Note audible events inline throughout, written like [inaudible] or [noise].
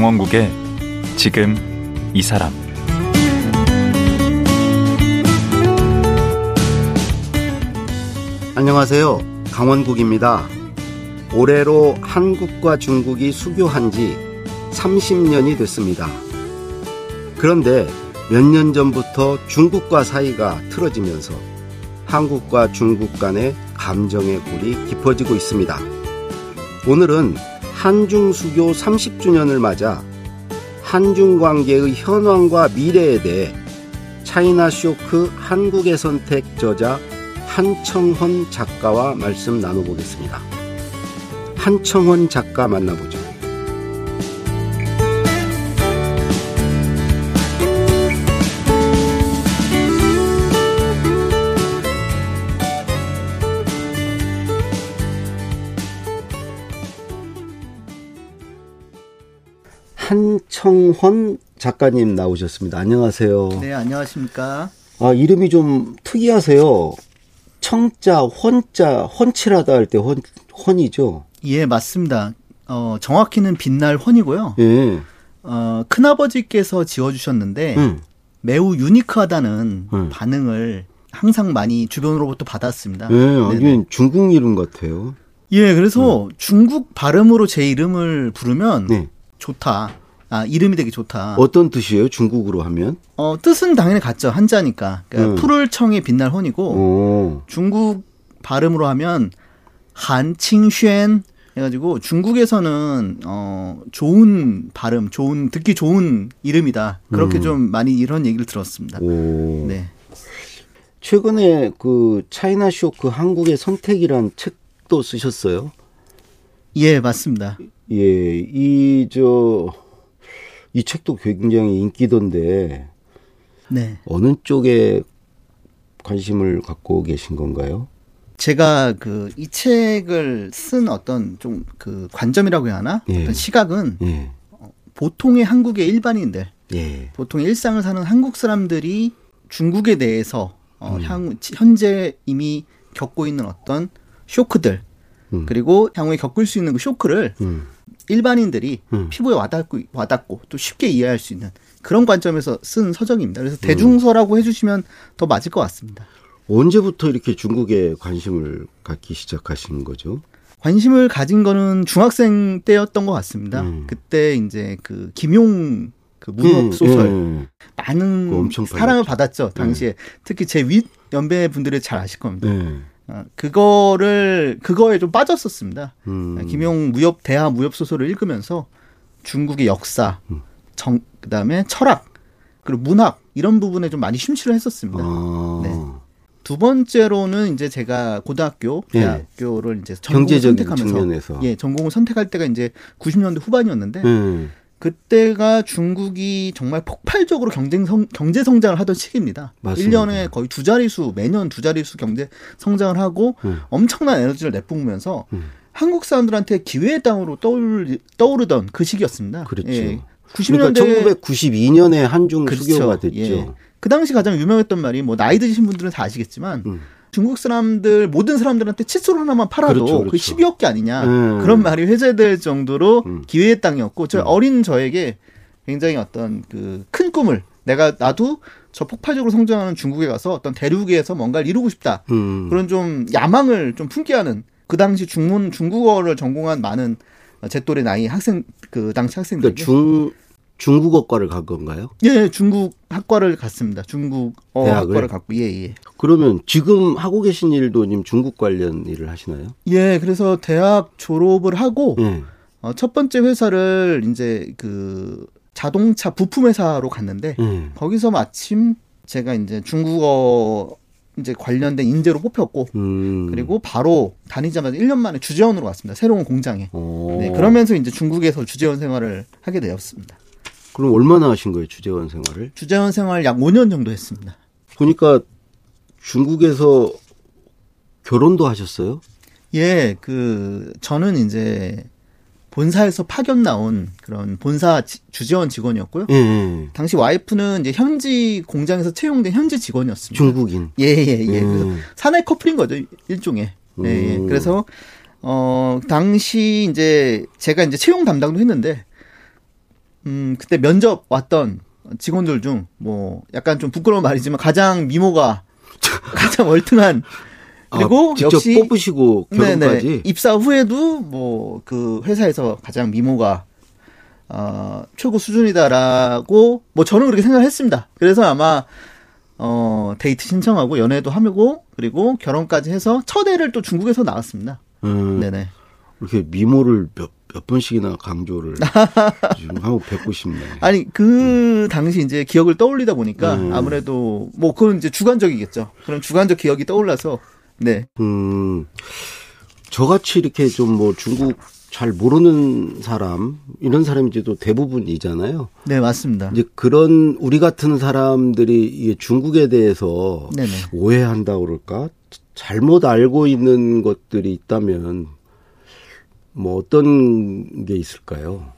강원국의 지금 이 사람 안녕하세요. 강원국입니다. 올해로 한국과 중국이 수교한 지 30년이 됐습니다. 그런데 몇 년 전부터 중국과 사이가 틀어지면서 한국과 중국 간의 감정의 골이 깊어지고 있습니다. 오늘은 한중 수교 30주년을 맞아 한중 관계의 현황과 미래에 대해 차이나 쇼크 한국의 선택 저자 한청헌 작가와 말씀 나눠보겠습니다. 한청헌 작가 만나보죠. 한청헌 작가님 나오셨습니다. 안녕하세요. 네, 안녕하십니까. 아, 이름이 좀 특이하세요. 청자, 헌자, 헌칠하다 할 때 헌, 헌이죠? 예, 맞습니다. 어, 정확히는 빛날 헌이고요. 예. 어, 큰아버지께서 지어주셨는데, 음. 매우 유니크하다는 음. 반응을 항상 많이 주변으로부터 받았습니다. 예. 아니, 중국 이름 같아요. 예, 그래서 중국 발음으로 제 이름을 부르면 네. 좋다. 아, 이름이 되게 좋다. 어떤 뜻이에요? 중국으로 하면? 어, 뜻은 당연히 같죠. 한자니까. 그러니까 음. 푸를 청의 빛날 헌이고, 오. 중국 발음으로 하면 한칭쉔 해가지고 중국에서는 어 좋은 발음, 좋은 듣기 좋은 이름이다. 그렇게 음. 좀 많이 이런 얘기를 들었습니다. 오. 네. 최근에 그 차이나 쇼크 한국의 선택이란 책도 쓰셨어요? 예, 맞습니다. 예, 이, 저, 이 책도 굉장히 인기던데, 네. 어느 쪽에 관심을 갖고 계신 건가요? 제가 그 이 책을 쓴 어떤 좀 그 관점이라고 해야 하나? 예. 어떤 시각은 예, 보통의 한국의 일반인들, 예, 보통 일상을 사는 한국 사람들이 중국에 대해서 어, 음. 향, 현재 이미 겪고 있는 어떤 쇼크들, 음. 그리고 향후에 겪을 수 있는 그 쇼크를 음, 일반인들이 음. 피부에 와닿고, 와닿고 또 쉽게 이해할 수 있는 그런 관점에서 쓴 서적입니다. 음. 그래서 대중서라고 해주시면 더 맞을 것 같습니다. 언제부터 이렇게 중국에 관심을 갖기 시작하신 거죠? 관심을 가진 거는 중학생 때였던 것 같습니다. 음. 그때 이제 그 김용 그 문학 소설 예, 많은 사랑을. 받았죠. 당시에 특히 제 윗 연배 분들이 잘 아실 겁니다. 예. 어, 그거를 그거에 좀 빠졌었습니다. 음. 김용 무협 대하 무협 소설을 읽으면서 중국의 역사, 음. 정 그다음에 철학 그리고 문학 이런 부분에 좀 많이 심취를 했었습니다. 아, 네. 두 번째로는 이제 제가 고등학교, 예. 대학교를 이제 전공을 선택하면서 측면에서. 예, 전공을 선택할 때가 이제 90년대 후반이었는데 예. 그때가 중국이 정말 폭발적으로 경쟁 성, 경제 성장을 하던 시기입니다. 맞습니다. 1년에 거의 두 자릿수, 매년 두 자릿수 경제 성장을 하고 음. 엄청난 에너지를 내뿜으면서 음. 한국 사람들한테 기회의 땅으로 떠오르, 떠오르던 그 시기였습니다. 그렇죠. 예. 그러니까 90년대 1992년에 한중 그렇죠. 수교가 됐죠. 예. 그 당시 가장 유명했던 말이 뭐 나이 드신 분들은 다 아시겠지만 음. 중국 사람들 모든 사람들한테 칫솔 하나만 팔아도 그렇죠, 그 그렇죠. 12억 개 아니냐 음. 그런 말이 회자될 정도로 음. 기회의 땅이었고 저 어린 저에게 굉장히 어떤 그 큰 꿈을 내가 나도 저 폭발적으로 성장하는 중국에 가서 어떤 대륙에서 뭔가를 이루고 싶다 음. 그런 좀 야망을 좀 품게 하는 그 당시 중문 중국어를 전공한 많은 제 또래 나이 학생 그 당시 학생들 그러니까 중 중국어과를 간 건가요? 예 중국 학과를 갔습니다 중국어 대학을? 학과를 갔고 예 예 그러면 지금 하고 계신 일도 지금 중국 관련 일을 하시나요? 예, 그래서 대학 졸업을 하고 예. 어, 첫 번째 회사를 이제 그 자동차 부품 회사로 갔는데 예. 거기서 마침 제가 이제 중국어 이제 관련된 인재로 뽑혔고 음. 그리고 바로 다니자마자 1년 만에 주재원으로 갔습니다. 새로운 공장에. 어. 네, 그러면서 이제 중국에서 주재원 생활을 하게 되었습니다. 그럼 얼마나 하신 거예요, 주재원 생활을? 주재원 생활 약 5년 정도 했습니다. 보니까 중국에서 결혼도 하셨어요? 예, 그 저는 이제 본사에서 파견 나온 그런 본사 지- 주재원 직원이었고요. 예, 예. 당시 와이프는 이제 현지 공장에서 채용된 현지 직원이었습니다. 중국인. 예, 예, 예. 음. 그래서 사내 커플인 거죠, 일종의. 예, 예. 음. 그래서, 어, 당시 이제 제가 이제 채용 담당도 했는데, 음, 그때 면접 왔던 직원들 중 뭐 약간 좀 부끄러운 말이지만 가장 미모가 [laughs] 가장 월등한 그리고 아, 직접 역시 뽑으시고 결혼까지. 네네. 입사 후에도 뭐 그 회사에서 가장 미모가 어, 최고 수준이다라고 뭐 저는 그렇게 생각했습니다. 그래서 아마 어, 데이트 신청하고 연애도 하고 그리고 결혼까지 해서 첫 애를 또 중국에서 낳았습니다. 음, 네네. 이렇게 미모를 몇, 몇 번씩이나 강조를 [laughs] 지금 하고 뵙고 싶네. 아니 그 당시 이제 기억을 떠올리다 보니까 음. 아무래도 뭐 그건 이제 주관적이겠죠. 그런 주관적 기억이 떠올라서 네. 음, 저같이 이렇게 좀 뭐 중국 잘 모르는 사람, 이런 사람인지도 대부분이잖아요. 네, 맞습니다. 이제 그런 우리 같은 사람들이 이게 중국에 대해서 네네. 오해한다고 그럴까? 잘못 알고 있는 것들이 있다면 뭐 어떤 게 있을까요?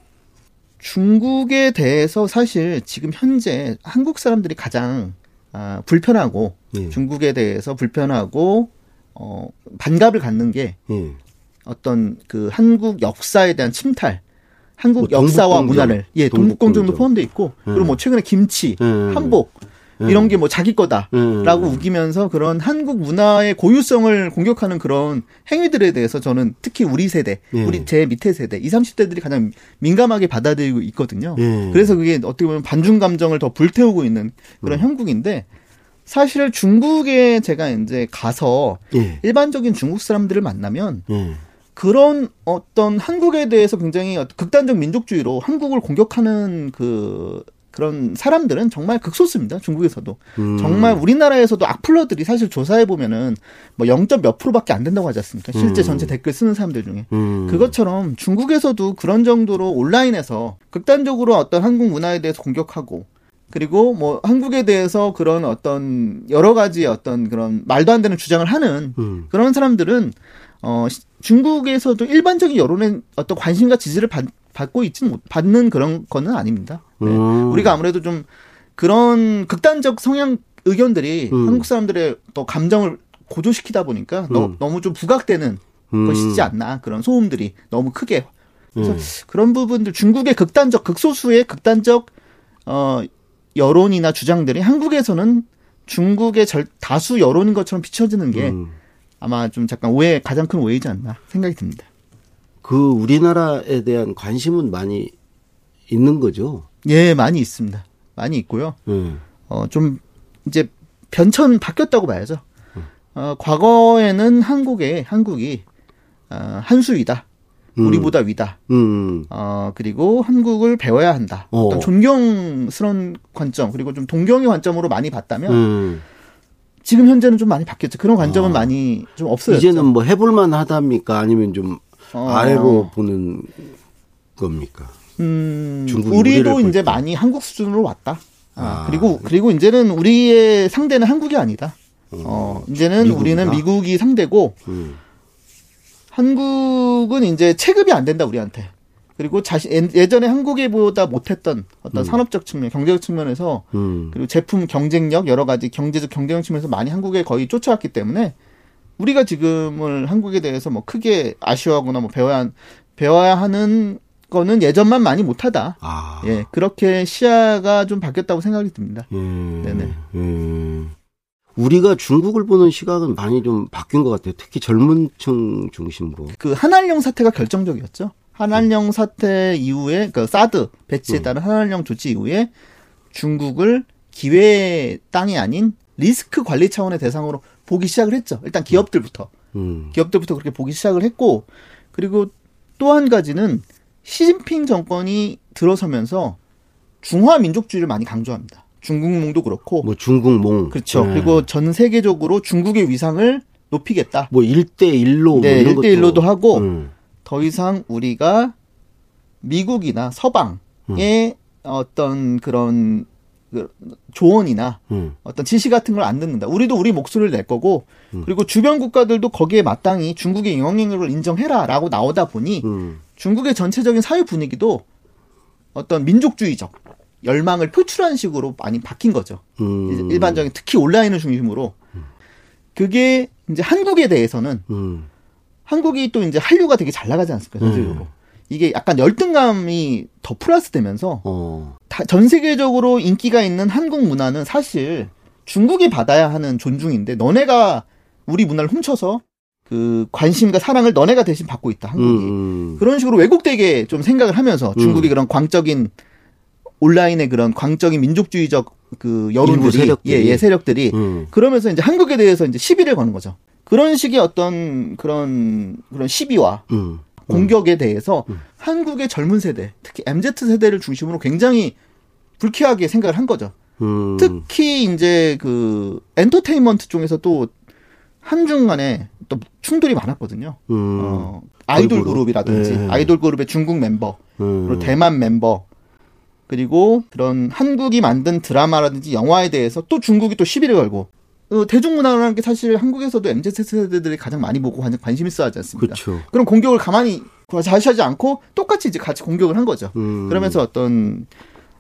중국에 대해서 사실 지금 현재 한국 사람들이 가장 아, 불편하고 예. 중국에 대해서 불편하고 어, 반갑을 갖는 게 예. 어떤 그 한국 역사에 대한 침탈, 한국 뭐 역사와 문화를 예 동북공정도 동북공정. 포함돼 있고 그리고 음. 뭐 최근에 김치, 음. 한복 이런 게 뭐 자기 거다라고 음. 우기면서 그런 한국 문화의 고유성을 공격하는 그런 행위들에 대해서 저는 특히 우리 세대, 예. 우리 제 밑에 세대, 20, 30대들이 가장 민감하게 받아들이고 있거든요. 예. 그래서 그게 어떻게 보면 반중 감정을 더 불태우고 있는 그런 음. 형국인데 사실 중국에 제가 이제 가서 예. 일반적인 중국 사람들을 만나면 예. 그런 어떤 한국에 대해서 굉장히 극단적 민족주의로 한국을 공격하는 그 그런 사람들은 정말 극소수입니다. 중국에서도 음. 정말 우리나라에서도 악플러들이 사실 조사해 보면은 뭐 0. 몇 프로밖에 안 된다고 하지 않습니까? 실제 음. 전체 댓글 쓰는 사람들 중에 음. 그것처럼 중국에서도 그런 정도로 온라인에서 극단적으로 어떤 한국 문화에 대해서 공격하고 그리고 뭐 한국에 대해서 그런 어떤 여러 가지 어떤 그런 말도 안 되는 주장을 하는 음. 그런 사람들은 어 시- 중국에서도 일반적인 여론의 어떤 관심과 지지를 받, 받고 있지 못 받는 그런 거는 아닙니다. 네. 음. 우리가 아무래도 좀 그런 극단적 성향 의견들이 음. 한국 사람들의 또 감정을 고조시키다 보니까 너, 음. 너 무 좀 부각되는 음. 것이지 않나 그런 소음들이 너무 크게 그래서 음. 그런 부분들 중국의 극단적 극소수의 극단적 어 여론이나 주장들이 한국에서는 중국의 절 다수 여론인 것처럼 비춰지는 게 음. 아마 좀 잠깐 오해 가장 큰 오해이지 않나 생각이 듭니다. 그 우리나라에 대한 관심은 많이 있는 거죠. 예, 많이 있습니다. 많이 있고요. 예. 어, 좀, 이제, 변천 바뀌었다고 봐야죠. 어, 과거에는 한국에, 한국이, 어, 한수위다. 음. 우리보다 위다. 음. 어, 그리고 한국을 배워야 한다. 어. 어떤 존경스러운 관점, 그리고 좀 동경의 관점으로 많이 봤다면, 음. 지금 현재는 좀 많이 바뀌었죠. 그런 관점은 아. 많이 좀 없어요. 이제는 뭐 해볼만 하답니까? 아니면 좀 어. 아래로 보는 겁니까? 음, 우리도 볼 이제 때. 많이 한국 수준으로 왔다. 아, 아. 그리고 그리고 이제는 우리의 상대는 한국이 아니다. 어, 이제는 미국이다? 우리는 미국이 상대고 음. 한국은 이제 체급이 안 된다 우리한테. 그리고 자신 예- 예전에 한국에보다 못했던 어떤 산업적 측면, 경제적 측면에서 음. 그리고 제품 경쟁력 여러 가지 경제적 경쟁력 측면에서 많이 한국에 거의 쫓아왔기 때문에 우리가 지금을 한국에 대해서 뭐 크게 아쉬워하거나 뭐 배워야 한- 배워야 하는 거는 예전만 많이 못하다. 아. 예, 그렇게 시야가 좀 바뀌었다고 생각이 듭니다. 예. 네네. 예. 우리가 중국을 보는 시각은 많이 좀 바뀐 것 같아요. 특히 젊은 층 중심으로. 그 한한령 사태가 결정적이었죠. 한한령 사태 이후에 그 사드 배치에 음. 따른 한한령 조치 이후에 중국을 기회 땅이 아닌 리스크 관리 차원의 대상으로 보기 시작을 했죠. 일단 기업들부터 음. 기업들부터 그렇게 보기 시작을 했고 그리고 또 한 가지는 시진핑 정권이 들어서면서 중화 민족주의를 많이 강조합니다. 중국몽도 그렇고 뭐 중국몽. 그렇죠. 예. 그리고 전 세계적으로 중국의 위상을 높이겠다. 뭐 1대 1로 네, 뭐 이런 1대 1로도 하고 음. 더 이상 우리가 미국이나 서방의 어떤 그런 그 조언이나 음. 어떤 지시 같은 걸 안 듣는다. 우리도 우리 목소리를 낼 거고 음. 그리고 주변 국가들도 거기에 마땅히 중국의 영향력을 인정해라라고 나오다 보니 음. 중국의 전체적인 사회 분위기도 어떤 민족주의적 열망을 표출하는 식으로 많이 바뀐 거죠. 음. 일반적인 특히 온라인을 중심으로 그게 이제 한국에 대해서는 음. 한국이 또 이제 한류가 되게 잘 나가지 않습니까? 전세적으로. 이게 약간 열등감이 더 플러스 되면서 어. 다- 전 세계적으로 인기가 있는 한국 문화는 사실 중국이 받아야 하는 존중인데 너네가 우리 문화를 훔쳐서 그 관심과 사랑을 너네가 대신 받고 있다 한국이 음, 음. 그런 식으로 왜곡되게 좀 생각을 하면서 중국이 음. 그런 광적인 온라인의 그런 광적인 민족주의적 그 여론들이 세력들이. 예, 예, 세력들이 음. 그러면서 이제 한국에 대해서 이제 시비를 거는 거죠. 그런 식의 어떤 그런 그런 시비와 음. 공격에 대해서 음. 한국의 젊은 세대, 특히 MZ 세대를 중심으로 굉장히 불쾌하게 생각을 한 거죠. 음. 특히 이제 그 엔터테인먼트 쪽에서 또 한중 간에 또 충돌이 많았거든요. 음. 어, 아이돌. 그룹이라든지 네. 아이돌 그룹의 중국 멤버, 음. 그리고 대만 멤버, 그리고 그런 한국이 만든 드라마라든지 영화에 대해서 또 중국이 또 시비를 걸고 어, 대중문화라는 게 사실 한국에서도 MZ 세대들이 가장 많이 보고 관- 관심 있어 하지 않습니까? 그렇죠. 그런 공격을 가만히 자시하지 않고 똑같이 이제 같이 공격을 한 거죠. 음. 그러면서 어떤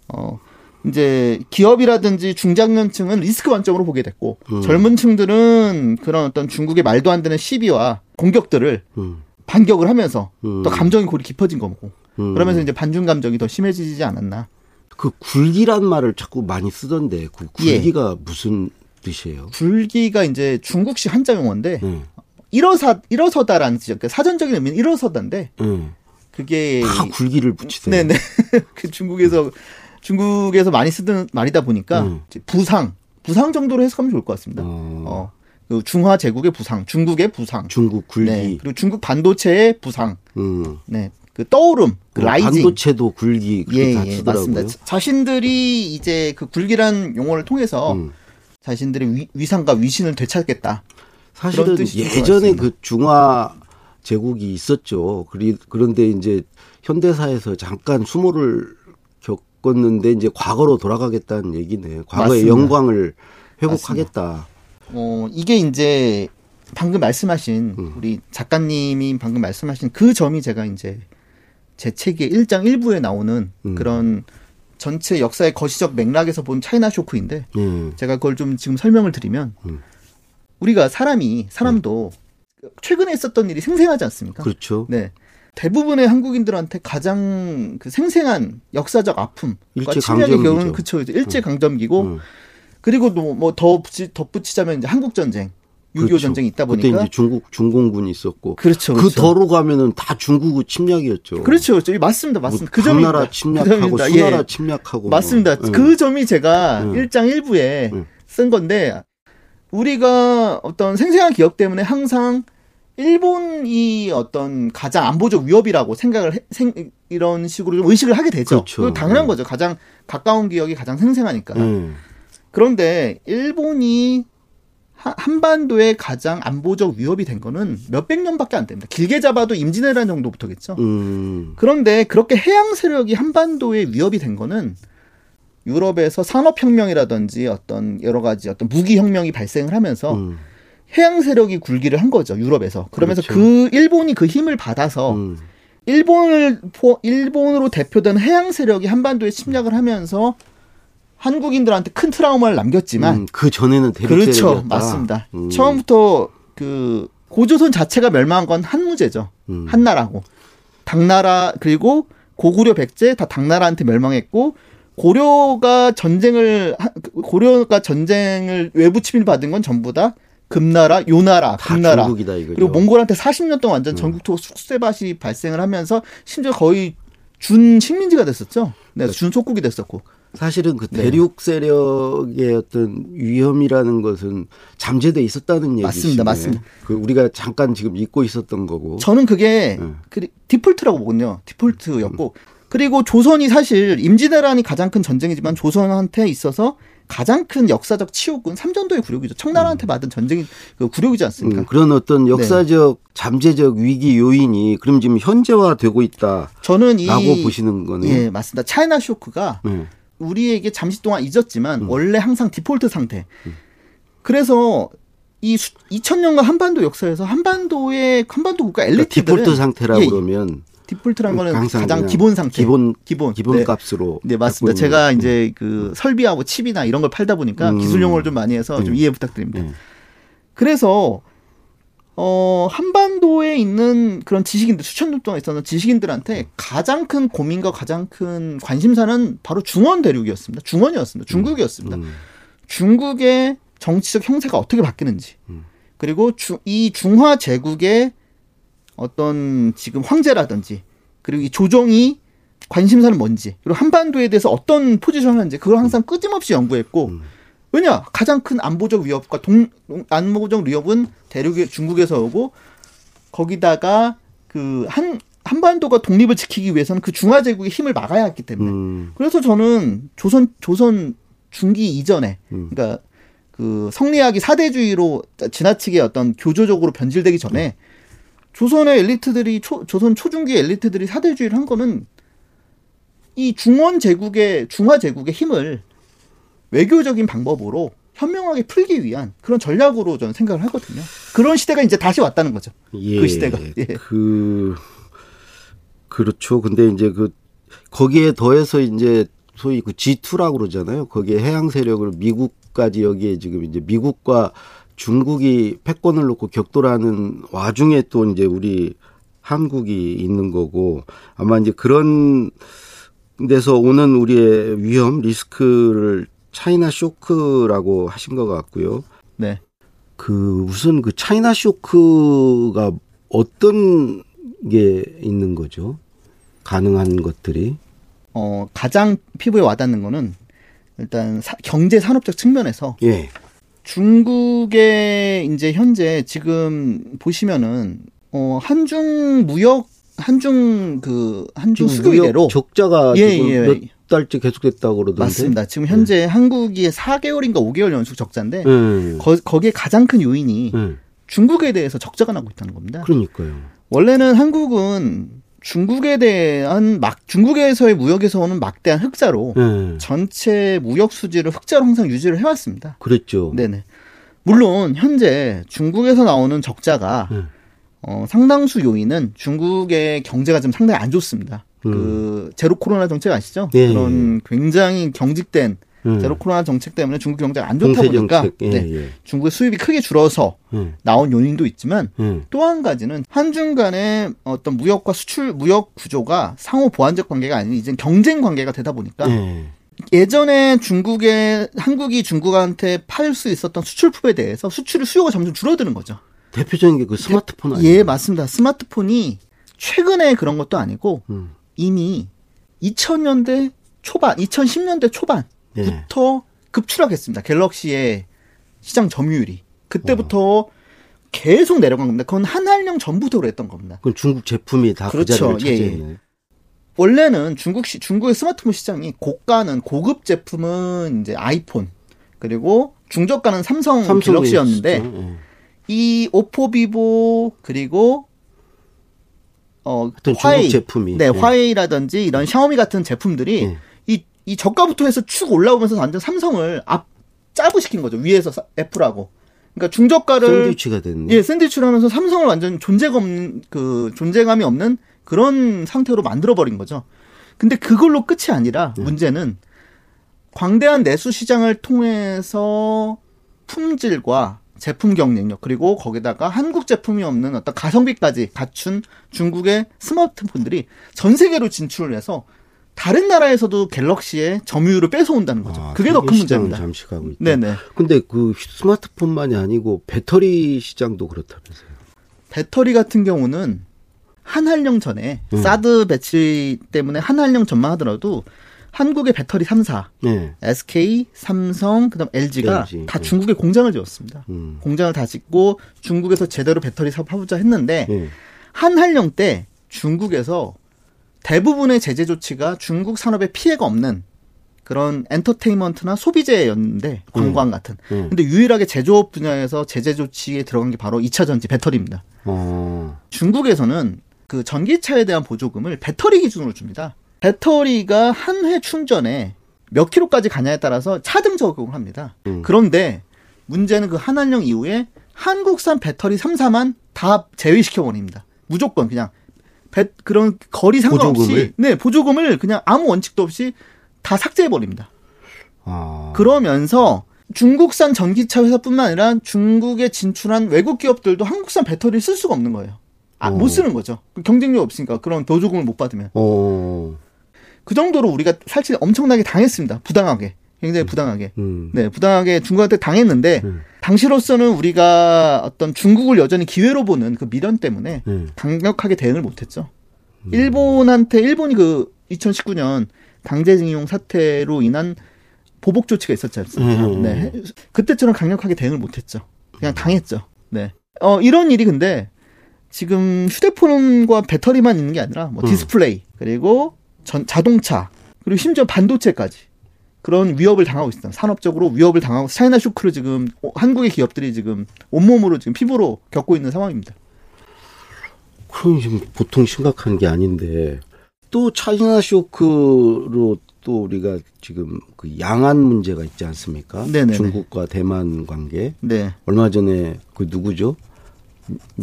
어 이제 기업이라든지 중장년층은 리스크 관점으로 보게 됐고 음. 젊은 층들은 그런 어떤 중국의 말도 안 되는 시비와 공격들을 음. 반격을 하면서 음. 또 감정이 골이 깊어진 거고 음. 그러면서 이제 반중 감정이 더 심해지지 않았나. 그 굴기란 말을 자꾸 많이 쓰던데 그 예. 굴기가 무슨 뜻이에요? 불기가 이제 중국식 한자 용어인데 네. 일어서 일어서다라는. 그러니까 사전적인 의미는 일어서다인데 네. 그게 다 굴기를 붙이세요. 네네 [laughs] 그 중국에서 중국에서 많이 쓰던 말이다 보니까 음. 부상 부상 정도로 해석하면 좋을 것 같습니다. 어. 어, 그 중화 제국의 부상, 중국의 부상, 중국 굴기. 네 그리고 중국 반도체의 부상, 음. 네 그 떠오름, 그뭐 라이징. 반도체도 굴기 그렇게 예, 다 예, 쓰더라고요. 맞습니다. 자- 자신들이 이제 그 굴기란 용어를 통해서 음. 자신들의 위, 위상과 위신을 되찾겠다. 사실은 예전에. 그 중화 제국이 있었죠. 그리, 그런데 이제 현대사에서 잠깐 수모를 겪었는데 이제 과거로 돌아가겠다는 얘기네. 과거의 맞습니다. 영광을 회복하겠다. 어, 이게 이제 방금 말씀하신 음. 우리 작가님이 방금 말씀하신 그 점이 제가 이제 제 책의 1장 1부에 나오는 음. 그런 전체 역사의 거시적 맥락에서 본 차이나 쇼크인데 예. 제가 그걸 좀 지금 설명을 드리면 음. 우리가 사람이 사람도 최근에 있었던 일이 생생하지 않습니까? 그렇죠. 네. 대부분의 한국인들한테 가장 그 생생한 역사적 아픔과 일제 강점기죠. 경우는 그쵸 일제 강점기고 음. 그리고 뭐더 덧붙이자면 이제 한국 전쟁, 6.25 그렇죠. 전쟁이 있다 그때 보니까 이제 중국 중공군이 있었고 그렇죠. 그 그렇죠. 더로 가면은 다 중국 침략이었죠. 그렇죠. 그렇죠. 맞습니다. 맞습니다. 그뭐 점입니다. 당나라 그 침략하고 점입니다. 수나라 예. 침략하고 맞습니다. 뭐. 그 점이 제가 음. 일 1장 1부에 음. 쓴 건데 우리가 어떤 생생한 기억 때문에 항상 일본이 어떤 가장 안보적 위협이라고 생각을 해, 생, 이런 식으로 좀 의식을 하게 되죠. 그렇죠. 그거 당연한 음. 거죠. 가장 가까운 기억이 가장 생생하니까. 예. 그런데 일본이 하- 한반도에 가장 안보적 위협이 된 거는 몇백 년밖에 안 됩니다. 길게 잡아도 임진왜란 정도부터겠죠. 음. 그런데 그렇게 해양 세력이 한반도에 위협이 된 거는 유럽에서 산업혁명이라든지 어떤 여러 가지 어떤 무기혁명이 발생을 하면서 음. 해양 세력이 굴기를 한 거죠, 유럽에서. 그러면서 그렇죠. 그 일본이 그 힘을 받아서 음. 일본을 포, 일본으로 대표되는 해양 세력이 한반도에 침략을 하면서 한국인들한테 큰 트라우마를 남겼지만 음, 그 전에는 그렇죠. 맞습니다. 음. 처음부터 그 고조선 자체가 멸망한 건 한 무제죠. 음. 한나라고. 당나라 그리고 고구려 백제 다 당나라한테 멸망했고 고려가 전쟁을 하- 고려가 전쟁을 외부 침입 받은 건 전부 다 금나라, 요나라, 다 금나라 중국이다. 그리고 몽골한테 40년 동안 완전 음. 전국토 숙세밭이 발생을 하면서 심지어 거의 준 식민지가 됐었죠. 네, 준 속국이 됐었고. 사실은 그 네. 대륙 세력의 어떤 위험이라는 것은 잠재돼 있었다는 얘기시네. 맞습니다, 맞습니다. 그 우리가 잠깐 지금 잊고 있었던 거고. 저는 그게 음. 그 디폴트라고 보거든요. 디폴트였고 그리고 조선이 사실 임진왜란이 가장 큰 전쟁이지만 조선한테 있어서 가장 큰 역사적 치욕은 삼전도의 굴욕이죠. 청나라한테 받은 전쟁이 그 굴욕이지 않습니까? 음, 그런 어떤 역사적 잠재적 위기 요인이 그럼 지금 현재화되고 있다라고 저는 이 보시는 거네요. 예, 맞습니다. 차이나 쇼크가 네. 우리에게 잠시 동안 잊었지만 음. 원래 항상 디폴트 상태. 그래서 이 2000년간 한반도 역사에서 한반도의 한반도 국가 그러니까 엘리트들은 디폴트 상태라 예, 그러면 디폴트란 거는 가장 기본 상태. 기본 기본 기본 네. 값으로. 네, 맞습니다. 제가 거. 이제 그 설비하고 칩이나 이런 걸 팔다 보니까 음. 기술 용어를 좀 많이 해서 좀 음. 이해 부탁드립니다. 네. 그래서 어, 한반도에 있는 그런 지식인들, 수천 년 동안 있었던 지식인들한테 가장 큰 고민과 가장 큰 관심사는 바로 중원 대륙이었습니다. 중원이었습니다. 중국이었습니다. 음. 중국의 정치적 형세가 어떻게 바뀌는지. 음. 그리고 주, 이 중화 제국의 어떤 지금 황제라든지 그리고 이 조정이 관심사는 뭔지 그리고 한반도에 대해서 어떤 포지션을 하는지 그걸 항상 끊임없이 연구했고 음. 왜냐 가장 큰 안보적 위협과 동 동- 안보적 위협은 대륙의 중국에서 오고 거기다가 그 한 한반도가 독립을 지키기 위해서는 그 중화 제국의 힘을 막아야 했기 때문에 음. 그래서 저는 조선 조선 중기 이전에 음. 그러니까 그 성리학이 사대주의로 지나치게 어떤 교조적으로 변질되기 전에 조선의 엘리트들이 초, 조선 초중기 엘리트들이 사대주의를 한 거는 이 중원 제국의 중화 제국의 힘을 외교적인 방법으로 현명하게 풀기 위한 그런 전략으로 저는 생각을 하거든요. 그런 시대가 이제 다시 왔다는 거죠. 예. 그 시대가. 예. 그 그렇죠. 근데 이제 그 거기에 더해서 이제 소위 그 G2라고 그러잖아요. 거기에 해양 세력을 미국까지 여기에 지금 이제 미국과 중국이 패권을 놓고 격돌하는 와중에 또 이제 우리 한국이 있는 거고 아마 이제 그런 데서 오는 우리의 위험 리스크를 차이나 쇼크라고 하신 것 같고요. 네. 그 우선 그 차이나 쇼크가 어떤 게 있는 거죠? 가능한 것들이 어, 가장 피부에 와닿는 거는 일단 사- 경제 산업적 측면에서 예. 중국의 이제 현재 지금 보시면은 어 한중 무역 한중 그 한중 수교 이래로 적자가 예, 예. 몇 달째 계속됐다고 그러던데. 맞습니다. 지금 현재 한국이 4개월인가 5개월 연속 적자인데 예. 거, 거기에 가장 큰 요인이 예. 중국에 대해서 적자가 나고 있다는 겁니다. 그러니까요. 원래는 한국은 중국에 대한 막 중국에서의 무역에서 오는 막대한 흑자로 예. 전체 무역 수지를 흑자로 항상 유지를 해왔습니다. 그랬죠. 네네. 물론 현재 중국에서 나오는 적자가 음. 어, 상당수 요인은 중국의 경제가 좀 상당히 안 좋습니다. 그 제로 코로나 정책 아시죠? 음. 예, 그런 굉장히 경직된 음. 제로 코로나 정책 때문에 중국 경제가 안 좋다 보니까. 예, 네, 예. 중국의 수입이 크게 줄어서 예. 나온 요인도 있지만 예. 또한 가지는 한중 간의 어떤 무역과 수출 무역 구조가 상호 보완적 관계가 아닌 이제 경쟁 관계가 되다 보니까 예. 예전에 중국에 한국이 중국한테 팔 수 있었던 수출품에 대해서 수출의 수요가 점점 줄어드는 거죠. 대표적인 게 그 스마트폰 아니에요? 예, 맞습니다. 스마트폰이 최근에 그런 것도 아니고 음. 이미 2000년대 초반, 2010년대 초반부터 예. 급추락했습니다. 갤럭시의 시장 점유율이. 그때부터 계속 내려간 겁니다. 그건 한한령 전부터 그랬던 겁니다. 그건 중국 제품이 다그 그렇죠. 자리를 예, 예. 차지했네. 원래는 중국 시, 중국의 스마트폰 시장이 고가는 고급 제품은 이제 아이폰 그리고 중저가는 삼성, 삼성이 갤럭시였는데. 예. 이 오포 비보 그리고 어 하여튼 화웨이 제품이. 네 예. 화웨이라든지 이런 샤오미 같은 제품들이 예. 이, 이 저가부터 해서 축 올라오면서 완전 삼성을 앞 짜부시킨 거죠 위에서 사- 애플하고 그러니까 중저가를 샌드위치가 됐네. 예 샌드위치를 하면서 삼성을 완전 존재감 없는 그 존재감이 없는 그런 상태로 만들어 버린 거죠. 근데 그걸로 끝이 아니라 네. 문제는 광대한 내수 시장을 통해서 품질과 제품 경쟁력 그리고 거기다가 한국 제품이 없는 어떤 가성비까지 갖춘 중국의 스마트폰들이 전 세계로 진출을 해서 다른 나라에서도 갤럭시의 점유율을 뺏어온다는 거죠. 아, 그게 더 큰 문제입니다. 잠식하고 있다. 네네. 근데 그 스마트폰만이 아니고 배터리 시장도 그렇다면서요. 배터리 같은 경우는 한한령 전에 음. 사드 배치 때문에 한한령 전만 하더라도 한국의 배터리 3사, 네. SK, 삼성, 그다음 LG가 LG, 다 네. 중국에 공장을 지었습니다. 음. 공장을 다 짓고 중국에서 제대로 배터리 사업 하고자 했는데 예. 한한령 때 중국에서 대부분의 제재 조치가 중국 산업에 피해가 없는 그런 엔터테인먼트나 소비재였는데 관광 같은. 음. 근데 유일하게 제조업 분야에서 제재 조치에 들어간 게 바로 2차 전지 배터리입니다. 어. 중국에서는 그 전기차에 대한 보조금을 배터리 기준으로 줍니다. 배터리가 한 회 충전에 몇 킬로까지 가냐에 따라서 차등 적용을 합니다. 음. 그런데 문제는 그 한한령 이후에 한국산 배터리 3사만 다 제외시켜 버립니다. 무조건 그냥 배- 그런 거리 상관없이 보조금을? 네 보조금을 그냥 아무 원칙도 없이 다 삭제해 버립니다. 아. 그러면서 중국산 전기차 회사뿐만 아니라 중국에 진출한 외국 기업들도 한국산 배터리를 쓸 수가 없는 거예요. 아, 어. 못 쓰는 거죠. 경쟁력 없으니까 그런 보조금을 못 받으면 어. 그 정도로 우리가 사실 엄청나게 당했습니다. 부당하게 굉장히 부당하게. 음. 네, 부당하게 중국한테 당했는데 음. 당시로서는 우리가 어떤 중국을 여전히 기회로 보는 그 미련 때문에 네. 강력하게 대응을 못했죠. 음. 일본한테 일본이 그 2019년 강제징용 사태로 인한 보복 조치가 있었지 않습니까? 음. 네, 그때처럼 강력하게 대응을 못했죠. 그냥 당했죠. 네. 어 이런 일이 근데 지금 휴대폰과 배터리만 있는 게 아니라 뭐 음. 디스플레이 그리고 전 자동차 그리고 심지어 반도체까지 그런 위협을 당하고 있어요. 산업적으로 위협을 당하고 China shock를 지금 어, 한국의 기업들이 지금 온몸으로 지금 피부로 겪고 있는 상황입니다. 그럼 지금 보통 심각한 게 아닌데 또 차이나 쇼크로 또 우리가 지금 그 양안 문제가 있지 않습니까? 네네네. 중국과 대만 관계. 네. 얼마 전에 그 누구죠?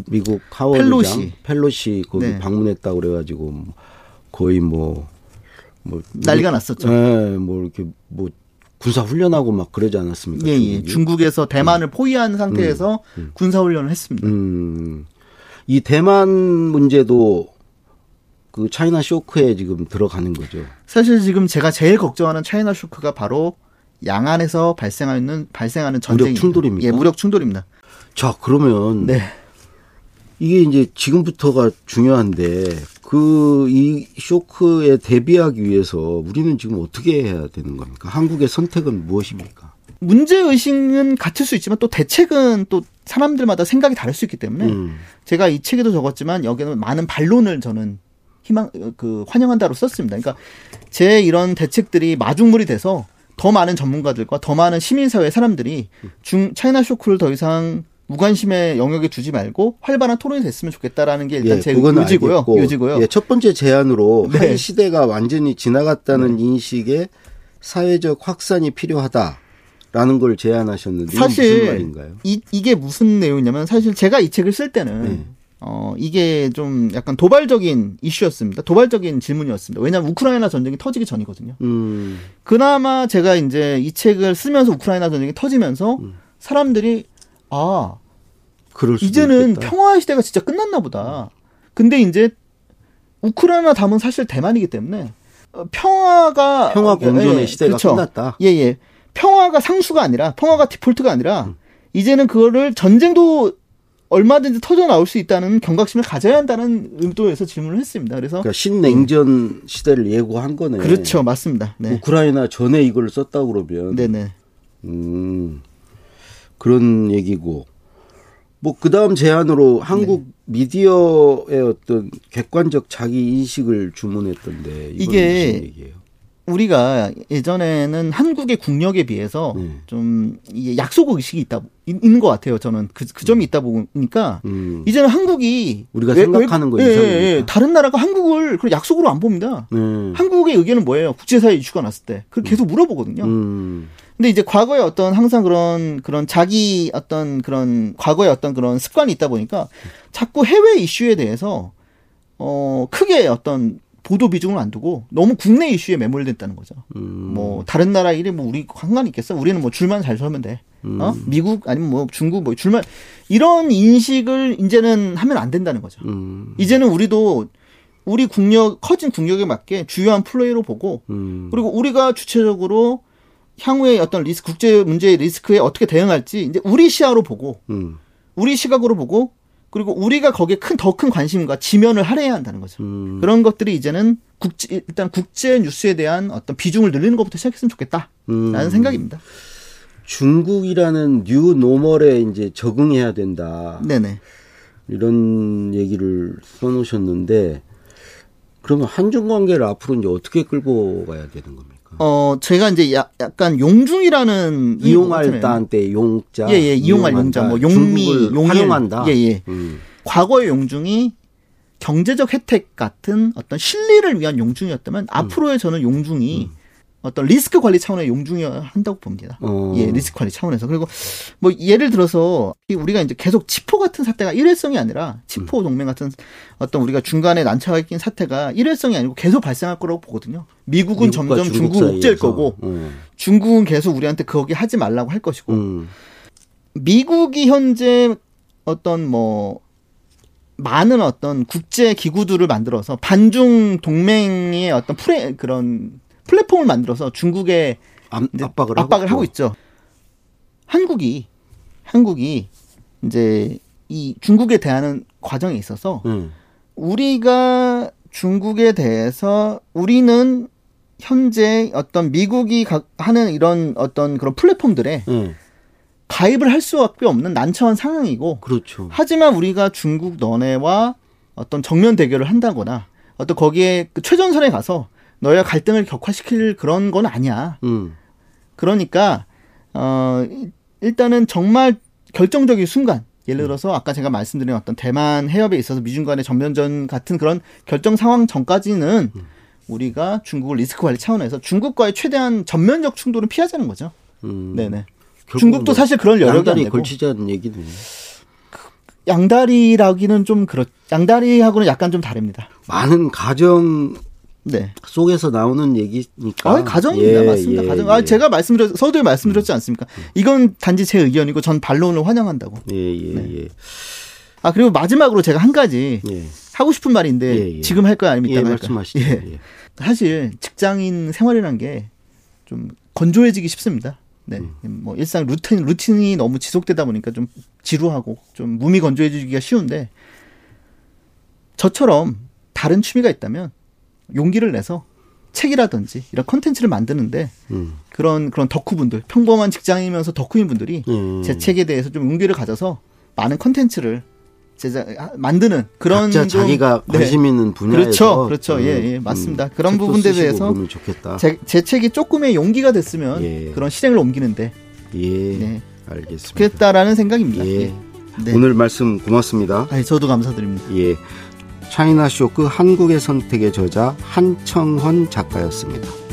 미국 하워드 펠로시. 장 펠로시 거기 네. 방문했다고 그래가지고 뭐 거의 뭐 뭐 난리가 났었죠. 예, 뭐 이렇게 뭐 군사 훈련하고 막 그러지 않았습니까? 예, 예. 중국에서 대만을 포위한 상태에서 군사 훈련을 했습니다. 음, 이 대만 문제도 그 차이나 쇼크에 지금 들어가는 거죠. 사실 지금 제가 제일 걱정하는 차이나 쇼크가 바로 양안에서 발생하는 발생하는 전쟁 충돌입니까? 예, 무력 충돌입니다. 자, 그러면 네. 이게 이제 지금부터가 중요한데 그 이 쇼크에 대비하기 위해서 우리는 지금 어떻게 해야 되는 겁니까? 한국의 선택은 무엇입니까? 문제 의식은 같을 수 있지만 또 대책은 또 사람들마다 생각이 다를 수 있기 때문에 음, 제가 이 책에도 적었지만 여기는 많은 반론을 저는 희망 그 환영한다로 썼습니다. 그러니까 제 이런 대책들이 마중물이 돼서 더 많은 전문가들과 더 많은 시민사회 사람들이 중 차이나 쇼크를 더 이상 무관심의 영역에 두지 말고 활발한 토론이 됐으면 좋겠다라는 게 일단 제 그건 요지고요. 알겠고, 요지고요. 예, 첫 번째 제안으로 네. 한 시대가 완전히 지나갔다는 인식에 사회적 확산이 필요하다 라는 걸 제안하셨는데 이건 무슨 사실 말인가요? 이, 이게 무슨 내용이냐면 사실 제가 이 책을 쓸 때는 네. 어 이게 좀 약간 도발적인 이슈였습니다. 도발적인 질문이었습니다. 왜냐하면 우크라이나 전쟁이 터지기 전이거든요. 음, 그나마 제가 이제 이 책을 쓰면서 우크라이나 전쟁이 터지면서 음. 사람들이 아 이제는 있겠다. 평화 시대가 진짜 끝났나 보다. 근데 이제 우크라이나 담은 사실 대만이기 때문에 어, 평화가 평화 어, 공존의 예, 시대가 그렇죠. 끝났다. 예, 예. 평화가 상수가 아니라, 평화가 디폴트가 아니라, 음. 이제는 그거를 전쟁도 얼마든지 터져 나올 수 있다는 경각심을 가져야 한다는 의도에서 질문을 했습니다. 그래서, 그러니까 신냉전 시대를 예고한 거네. 그렇죠. 맞습니다. 네. 우크라이나 전에 이걸 썼다고 그러면 네네. 음, 그런 얘기고 뭐 그다음 제안으로 한국 네. 미디어의 어떤 객관적 자기 인식을 주문했던데 이게? 우리가 예전에는 한국의 국력에 비해서 네. 좀 약속 의식이 있다, 있- 있는 것 같아요. 저는 그, 그 점이 있다 보니까 음, 이제는 한국이 우리가 외- 생각하는 거 외- 예. 예, 예. 다른 나라가 한국을 그런 약속으로 안 봅니다. 네. 한국의 의견은 뭐예요? 국제사회 이슈가 났을 때. 그걸 계속 물어보거든요. 음, 근데 이제 과거에 어떤 항상 그런 그런 자기 어떤 그런 과거에 어떤 그런 습관이 있다 보니까 자꾸 해외 이슈에 대해서 어 크게 어떤 보도 비중을 안 두고 너무 국내 이슈에 매몰됐다는 거죠. 음, 뭐 다른 나라 일이 뭐 우리 상관이 있겠어? 우리는 뭐 줄만 잘 서면 돼. 어? 음. 미국 아니면 뭐 중국 뭐 줄만 이런 인식을 이제는 하면 안 된다는 거죠. 음, 이제는 우리도 우리 국력 커진 국력에 맞게 주요한 플레이로 보고 음, 그리고 우리가 주체적으로 향후에 어떤 리스 국제 문제의 리스크에 어떻게 대응할지 이제 우리 시야로 보고 음, 우리 시각으로 보고 그리고 우리가 거기에 큰 더 큰 관심과 지면을 할애해야 한다는 거죠. 음, 그런 것들이 이제는 국제 일단 국제 뉴스에 대한 어떤 비중을 늘리는 것부터 시작했으면 좋겠다라는 음. 생각입니다. 중국이라는 new normal에 이제 적응해야 된다. 네네. 이런 얘기를 써놓으셨는데 그러면 한중 관계를 앞으로 이제 어떻게 끌고 가야 되는 겁니까? 어 제가 이제 야- 약간 용중이라는 이용할 따한 때 용자, 예 예 이용할 이용한다. 용자 뭐 용미 용일 활용한다. 예 예. 음, 과거의 용중이 경제적 혜택 같은 어떤 실리를 위한 용중이었다면 앞으로의 저는 용중이 어떤 리스크 관리 차원의 용중이어야 한다고 봅니다. 어. 예, 리스크 관리 차원에서. 그리고 뭐 예를 들어서 이 우리가 이제 계속 치포 같은 사태가 일회성이 아니라 음. 치포 동맹 같은 어떤 우리가 중간에 난처하게 낀 사태가 일회성이 아니고 계속 발생할 거라고 보거든요. 미국은 점점 중국 중국 옥죄일. 거고 어. 중국은 계속 우리한테 거기 하지 말라고 할 것이고 음. 미국이 현재 어떤 뭐 많은 어떤 국제 기구들을 만들어서 반중 동맹의 어떤 프레 그런 플랫폼을 만들어서 중국에 압, 이제 압박을 압박을 하고 있죠. 있죠. 한국이 한국이 이제 이 중국에 대하는 과정에 있어서 음. 우리가 중국에 대해서 우리는 현재 어떤 미국이 가- 하는 이런 어떤 그런 플랫폼들에 예. 가입을 할 수밖에 없는 난처한 상황이고 그렇죠. 하지만 우리가 중국 너네와 어떤 정면 대결을 한다거나 어떤 거기에 그 최전선에 가서 너희가 갈등을 격화시킬 그런 건 아니야. 음. 그러니까 어 일- 일단은 정말 결정적인 순간 예를 들어서 아까 제가 말씀드린 어떤 대만 해협에 있어서 미중 간의 전면전 같은 그런 결정 상황 전까지는 우리가 중국을 리스크 관리 차원에서 중국과의 최대한 전면적 충돌은 피하자는 거죠. 음. 네네. 중국도 뭐 사실 그럴 여력이 안 양다리 되고 걸치자는 얘기네. 양다리라기는 좀 그렇 양다리하고는 약간 좀 다릅니다. 많은 가정 네. 속에서 나오는 얘기니까. 아, 가정입니다. 예, 맞습니다. 예, 가정. 아, 예. 제가 말씀드렸, 서두에 말씀드렸지 않습니까? 이건 단지 제 의견이고 전 반론을 환영한다고. 예, 예, 네. 예. 아, 그리고 마지막으로 제가 한 가지 예. 하고 싶은 말인데 예, 예. 지금 할 거야 아니면 예, 이따가 할까? 말씀하시죠. 예. 예. 사실 직장인 생활이라는 게좀 건조해지기 쉽습니다. 네. 음. 뭐 일상 루틴 루틴이 너무 지속되다 보니까 좀 지루하고 좀 몸이 건조해지기가 쉬운데 저처럼 다른 취미가 있다면 용기를 내서 책이라든지 이런 컨텐츠를 만드는데 음. 그런 그런 덕후분들 평범한 직장인이면서 덕후인 분들이 예. 제 책에 대해서 좀 용기를 가져서 많은 컨텐츠를 제작 아, 만드는 그런 좀- 자기가 네. 관심 있는 분야에서 그렇죠, 그렇죠. 음, 예, 예, 맞습니다. 그런 쓰시고 대해서. 제, 제 책이 조금의 용기가 됐으면 예. 그런 실행을 옮기는데 예, 네. 알겠습니다. 좋겠다라는 생각입니다. 예. 예. 네. 오늘 말씀 고맙습니다. 아니, 저도 감사드립니다. 예. 차이나 쇼크 한국의 선택의 저자 한청헌 작가였습니다.